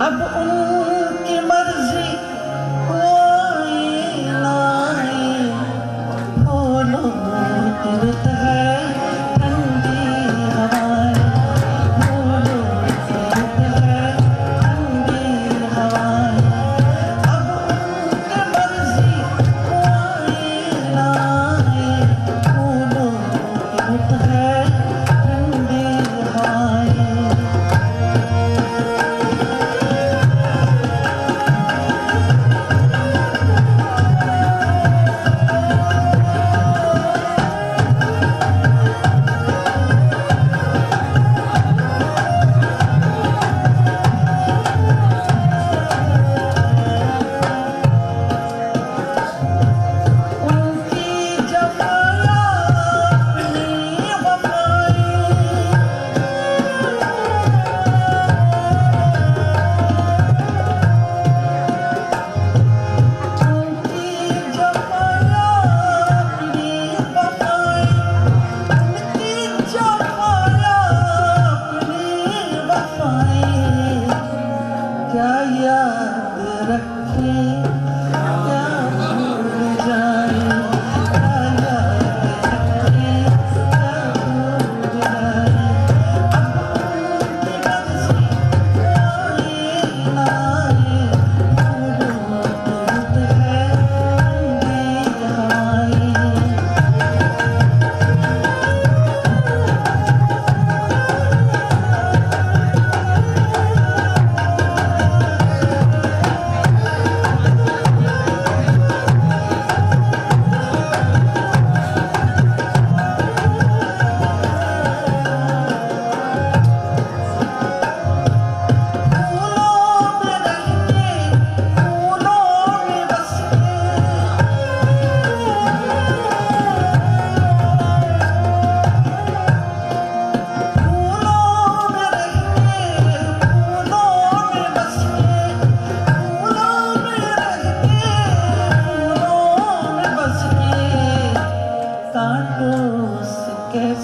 ang buong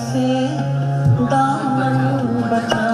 से दामन बता